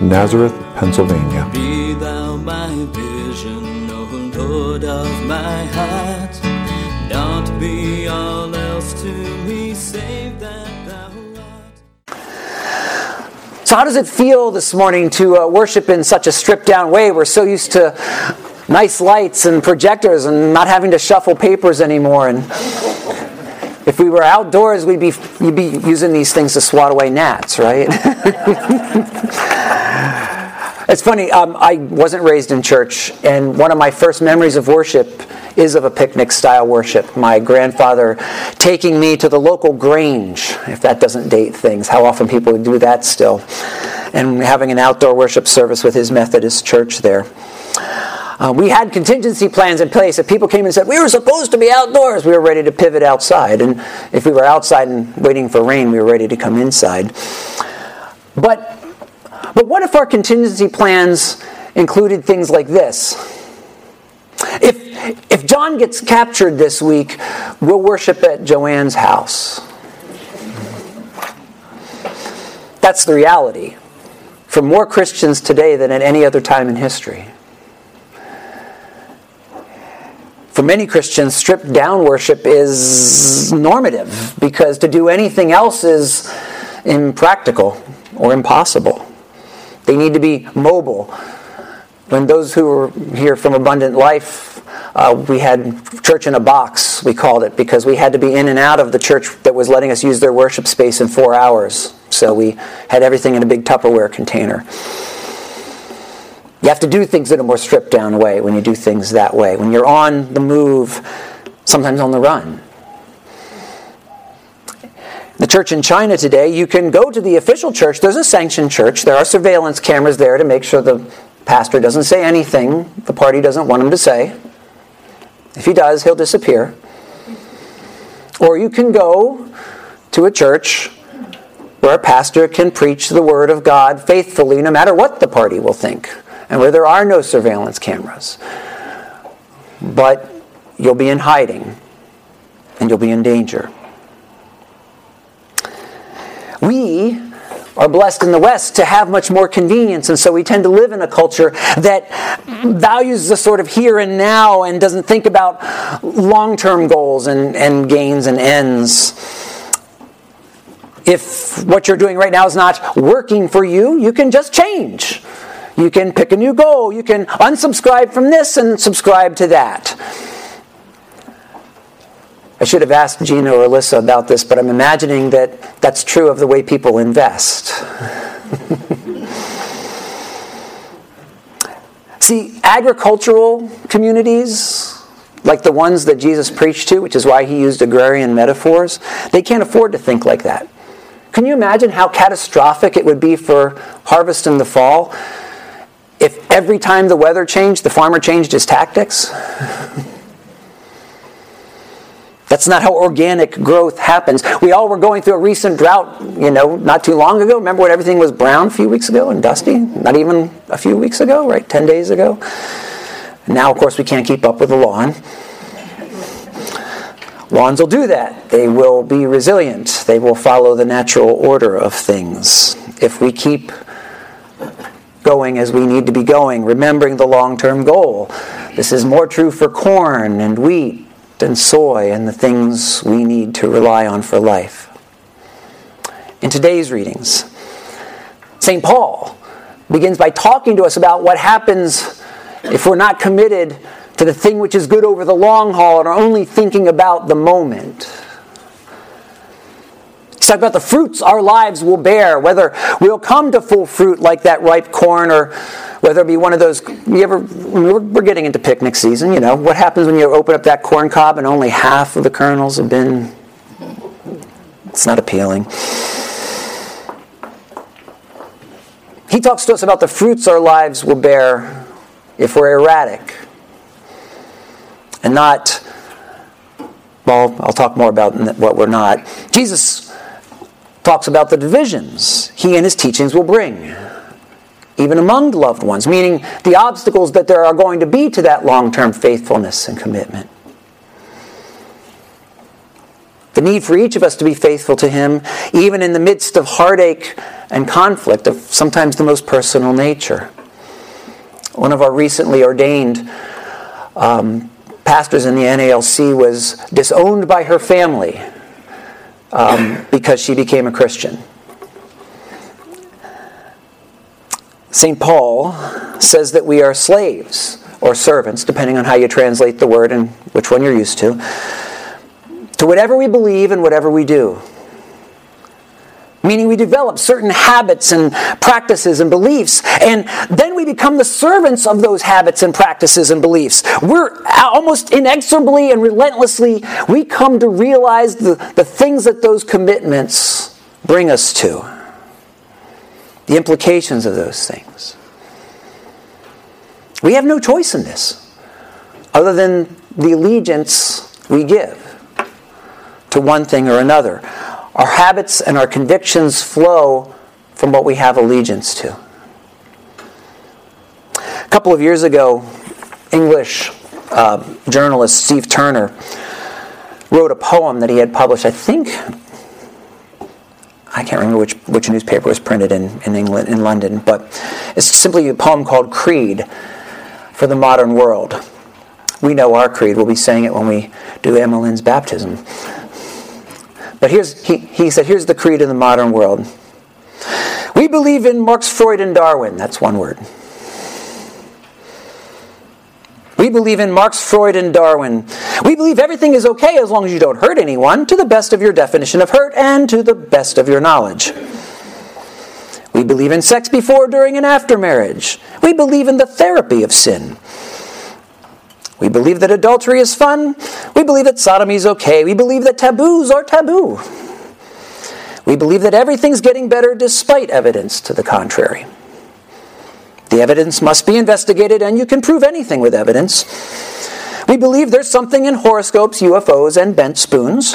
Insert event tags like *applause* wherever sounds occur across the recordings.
Nazareth, Pennsylvania. Be thou my vision, O Lord of my heart. Not be all else to me, save that thou art. So, how does it feel this morning to uh, worship in such a stripped down way? We're so used to nice lights and projectors and not having to shuffle papers anymore. And if we were outdoors, we'd be, you'd be using these things to swat away gnats, right? *laughs* it's funny, um, I wasn't raised in church, and one of my first memories of worship is of a picnic style worship. My grandfather taking me to the local grange, if that doesn't date things, how often people do that still, and having an outdoor worship service with his Methodist church there. Uh, we had contingency plans in place. If people came and said, we were supposed to be outdoors, we were ready to pivot outside. And if we were outside and waiting for rain, we were ready to come inside. But, but what if our contingency plans included things like this? If, if John gets captured this week, we'll worship at Joanne's house. That's the reality for more Christians today than at any other time in history. For many Christians, stripped down worship is normative because to do anything else is impractical or impossible. They need to be mobile. When those who were here from Abundant Life, uh, we had church in a box, we called it, because we had to be in and out of the church that was letting us use their worship space in four hours. So we had everything in a big Tupperware container. You have to do things in a more stripped down way when you do things that way. When you're on the move, sometimes on the run. The church in China today, you can go to the official church. There's a sanctioned church. There are surveillance cameras there to make sure the pastor doesn't say anything the party doesn't want him to say. If he does, he'll disappear. Or you can go to a church where a pastor can preach the word of God faithfully no matter what the party will think and where there are no surveillance cameras. But you'll be in hiding and you'll be in danger. We are blessed in the West to have much more convenience, and so we tend to live in a culture that values the sort of here and now and doesn't think about long term goals and, and gains and ends. If what you're doing right now is not working for you, you can just change. You can pick a new goal. You can unsubscribe from this and subscribe to that. I should have asked Gina or Alyssa about this, but I'm imagining that that's true of the way people invest. *laughs* See, agricultural communities, like the ones that Jesus preached to, which is why he used agrarian metaphors, they can't afford to think like that. Can you imagine how catastrophic it would be for harvest in the fall if every time the weather changed, the farmer changed his tactics? *laughs* That's not how organic growth happens. We all were going through a recent drought, you know, not too long ago. Remember when everything was brown a few weeks ago and dusty? Not even a few weeks ago, right? 10 days ago. Now, of course, we can't keep up with the lawn. Lawns will do that. They will be resilient. They will follow the natural order of things. If we keep going as we need to be going, remembering the long term goal. This is more true for corn and wheat and soy and the things we need to rely on for life. In today's readings, St. Paul begins by talking to us about what happens if we're not committed to the thing which is good over the long haul and are only thinking about the moment. Talking about the fruits our lives will bear, whether we'll come to full fruit like that ripe corn or whether it be one of those you ever we're getting into picnic season you know what happens when you open up that corn cob and only half of the kernels have been it's not appealing he talks to us about the fruits our lives will bear if we're erratic and not, well, I'll talk more about what we're not. Jesus talks about the divisions he and his teachings will bring, even among loved ones, meaning the obstacles that there are going to be to that long term faithfulness and commitment. The need for each of us to be faithful to Him, even in the midst of heartache and conflict of sometimes the most personal nature. One of our recently ordained um, pastors in the NALC was disowned by her family um, because she became a Christian. St. Paul says that we are slaves or servants, depending on how you translate the word and which one you're used to to whatever we believe and whatever we do. Meaning, we develop certain habits and practices and beliefs, and then we become the servants of those habits and practices and beliefs. We're almost inexorably and relentlessly, we come to realize the, the things that those commitments bring us to, the implications of those things. We have no choice in this other than the allegiance we give to one thing or another. Our habits and our convictions flow from what we have allegiance to. A couple of years ago, English uh, journalist Steve Turner wrote a poem that he had published, I think, I can't remember which, which newspaper was printed in, in England, in London, but it's simply a poem called Creed for the Modern World. We know our creed. We'll be saying it when we do Emmeline's baptism. But here's, he, he said, here's the creed in the modern world. We believe in Marx, Freud, and Darwin. That's one word. We believe in Marx, Freud, and Darwin. We believe everything is okay as long as you don't hurt anyone, to the best of your definition of hurt and to the best of your knowledge. We believe in sex before, during, and after marriage. We believe in the therapy of sin. We believe that adultery is fun. We believe that sodomy is okay. We believe that taboos are taboo. We believe that everything's getting better despite evidence to the contrary. The evidence must be investigated, and you can prove anything with evidence. We believe there's something in horoscopes, UFOs, and bent spoons.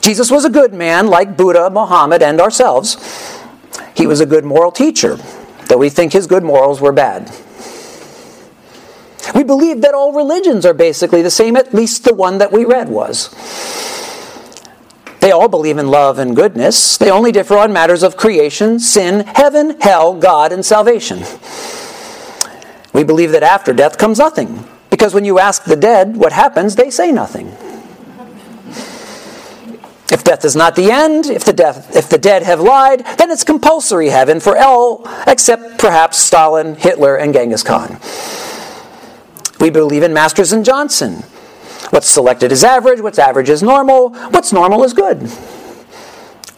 Jesus was a good man, like Buddha, Mohammed, and ourselves. He was a good moral teacher, though we think his good morals were bad. We believe that all religions are basically the same, at least the one that we read was. They all believe in love and goodness. They only differ on matters of creation, sin, heaven, hell, God, and salvation. We believe that after death comes nothing, because when you ask the dead what happens, they say nothing. If death is not the end, if the, death, if the dead have lied, then it's compulsory heaven for all except perhaps Stalin, Hitler, and Genghis Khan. We believe in Masters and Johnson. What's selected is average, what's average is normal, what's normal is good.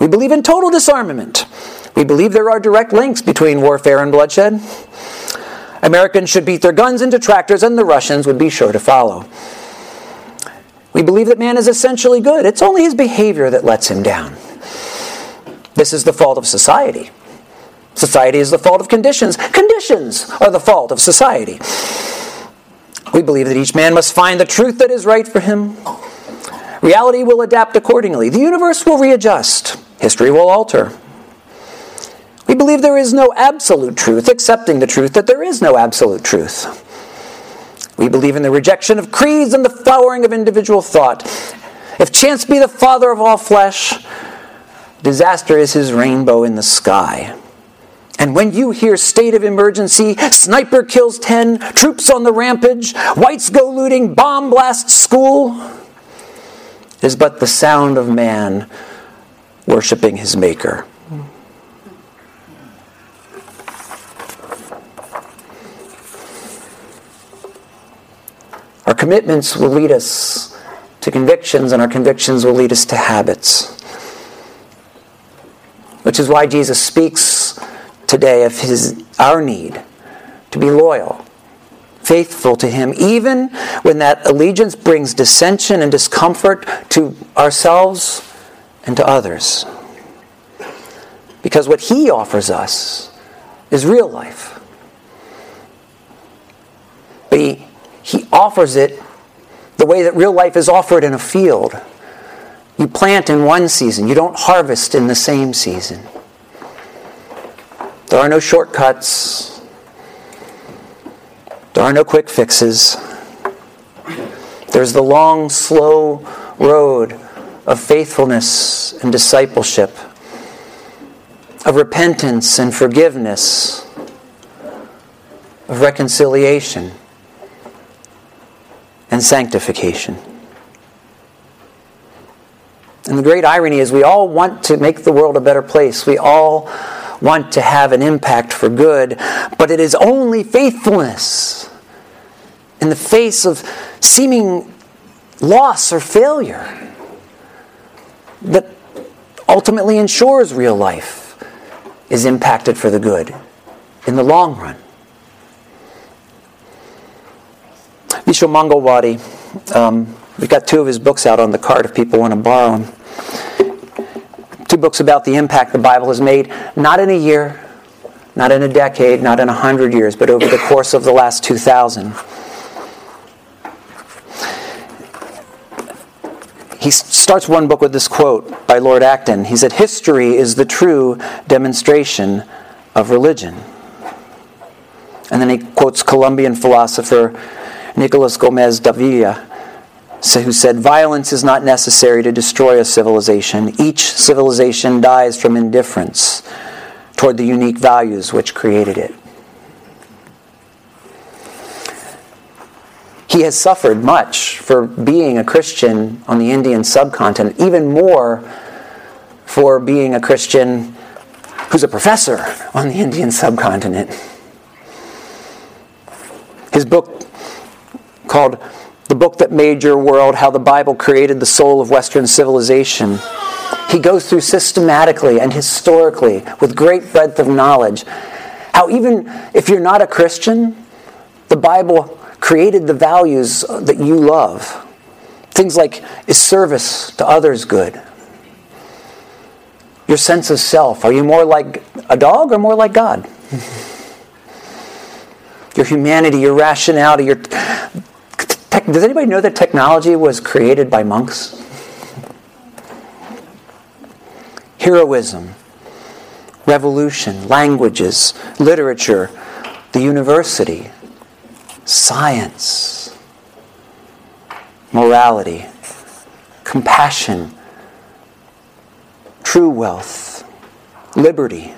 We believe in total disarmament. We believe there are direct links between warfare and bloodshed. Americans should beat their guns into tractors, and the Russians would be sure to follow. We believe that man is essentially good. It's only his behavior that lets him down. This is the fault of society. Society is the fault of conditions. Conditions are the fault of society. We believe that each man must find the truth that is right for him. Reality will adapt accordingly. The universe will readjust. History will alter. We believe there is no absolute truth, accepting the truth that there is no absolute truth. We believe in the rejection of creeds and the flowering of individual thought. If chance be the father of all flesh, disaster is his rainbow in the sky. And when you hear state of emergency, sniper kills 10, troops on the rampage, whites go looting, bomb blasts school, is but the sound of man worshiping his maker. Our commitments will lead us to convictions, and our convictions will lead us to habits. Which is why Jesus speaks today of his our need to be loyal, faithful to him, even when that allegiance brings dissension and discomfort to ourselves and to others. Because what he offers us is real life. But he, he offers it The way that real life is offered in a field. You plant in one season, you don't harvest in the same season. There are no shortcuts, there are no quick fixes. There's the long, slow road of faithfulness and discipleship, of repentance and forgiveness, of reconciliation and sanctification. And the great irony is, we all want to make the world a better place. We all want to have an impact for good, but it is only faithfulness in the face of seeming loss or failure that ultimately ensures real life is impacted for the good in the long run. Vishal Mangalwadi, um, we've got two of his books out on the card if people want to borrow them. Books about the impact the Bible has made, not in a year, not in a decade, not in a hundred years, but over the course of the last 2,000. He starts one book with this quote by Lord Acton. He said, History is the true demonstration of religion. And then he quotes Colombian philosopher Nicolas Gomez Davila, who said, Violence is not necessary to destroy a civilization. Each civilization dies from indifference toward the unique values which created it. He has suffered much for being a Christian on the Indian subcontinent, even more for being a Christian who's a professor on the Indian subcontinent. His book called The Book That Made Your World How the Bible Created the Soul of Western Civilization. He goes through systematically and historically, with great breadth of knowledge, how even if you're not a Christian, the Bible created the values that you love. Things like is service to others good? Your sense of self. Are you more like a dog or more like God? *laughs* your humanity, your rationality, your does anybody know that technology was created by monks? Heroism, revolution, languages, literature, the university, science, morality, compassion, true wealth, liberty.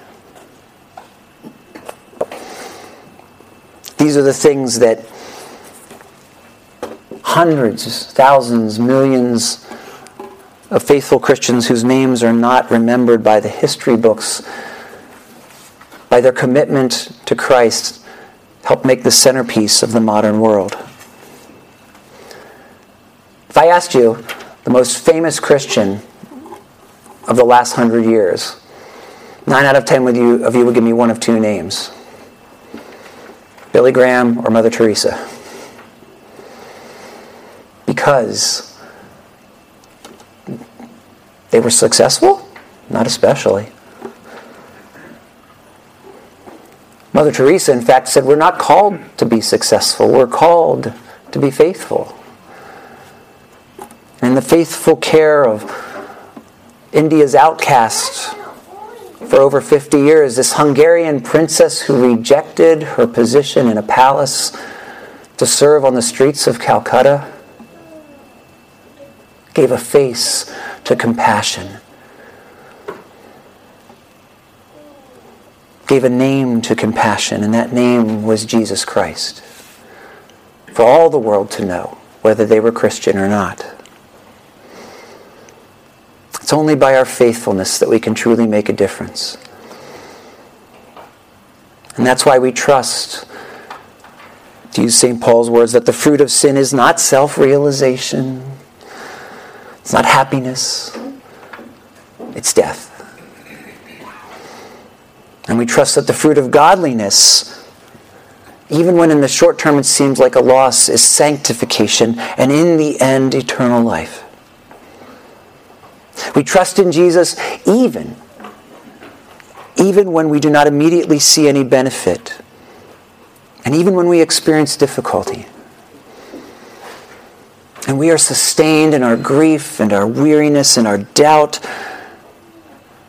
These are the things that hundreds, thousands, millions of faithful Christians whose names are not remembered by the history books, by their commitment to Christ, help make the centerpiece of the modern world. If I asked you the most famous Christian of the last hundred years, nine out of ten of you, of you would give me one of two names Billy Graham or Mother Teresa because they were successful? Not especially. Mother Teresa, in fact, said, We're not called to be successful, we're called to be faithful. And the faithful care of India's outcasts for over 50 years, this Hungarian princess who rejected her position in a palace to serve on the streets of Calcutta gave a face to compassion, gave a name to compassion, and that name was Jesus Christ. For all the world to know, whether they were Christian or not. It's only by our faithfulness that we can truly make a difference. And that's why we trust, to use St. Paul's words, that the fruit of sin is not self realization it's not happiness, it's death. And we trust that the fruit of godliness, even when in the short term it seems like a loss, is sanctification and in the end, eternal life. We trust in Jesus even, even when we do not immediately see any benefit, and even when we experience difficulty. And we are sustained in our grief and our weariness and our doubt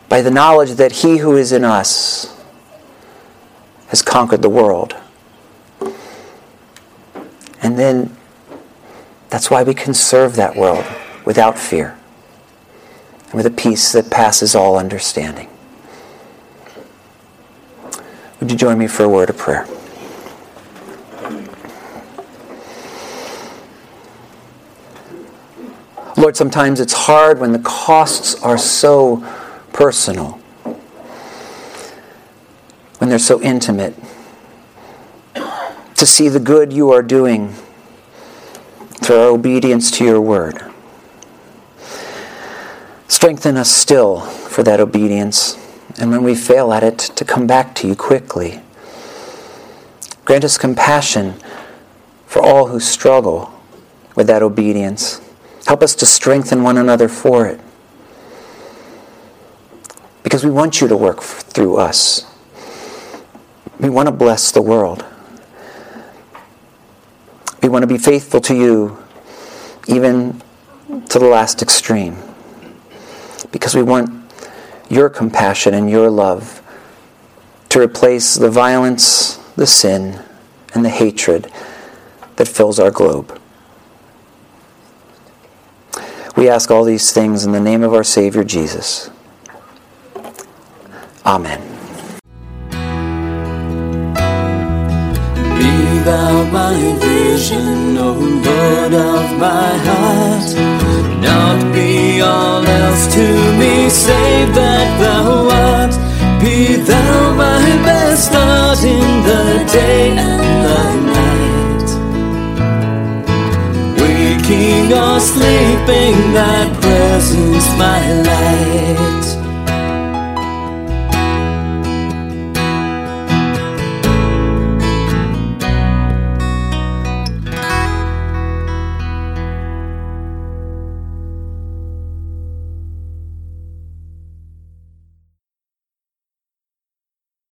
by the knowledge that He who is in us has conquered the world. And then that's why we can serve that world without fear and with a peace that passes all understanding. Would you join me for a word of prayer? Sometimes it's hard when the costs are so personal, when they're so intimate, to see the good you are doing through our obedience to your word. Strengthen us still for that obedience, and when we fail at it, to come back to you quickly. Grant us compassion for all who struggle with that obedience. Help us to strengthen one another for it. Because we want you to work through us. We want to bless the world. We want to be faithful to you even to the last extreme. Because we want your compassion and your love to replace the violence, the sin, and the hatred that fills our globe. We ask all these things in the name of our Savior Jesus. Amen. Be thou my vision, O Lord of my heart. Not be all else to me, save that thou art. Be thou my best start in the day and the night. Waking or sleeping, thy presence my light.